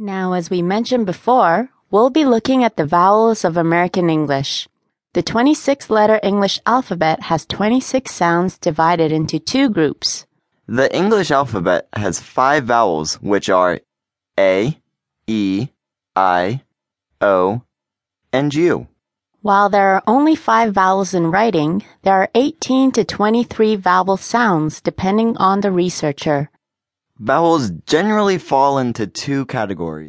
Now, as we mentioned before, we'll be looking at the vowels of American English. The 26 letter English alphabet has 26 sounds divided into two groups. The English alphabet has five vowels, which are A, E, I, O, and U. While there are only five vowels in writing, there are 18 to 23 vowel sounds depending on the researcher. Vowels generally fall into two categories.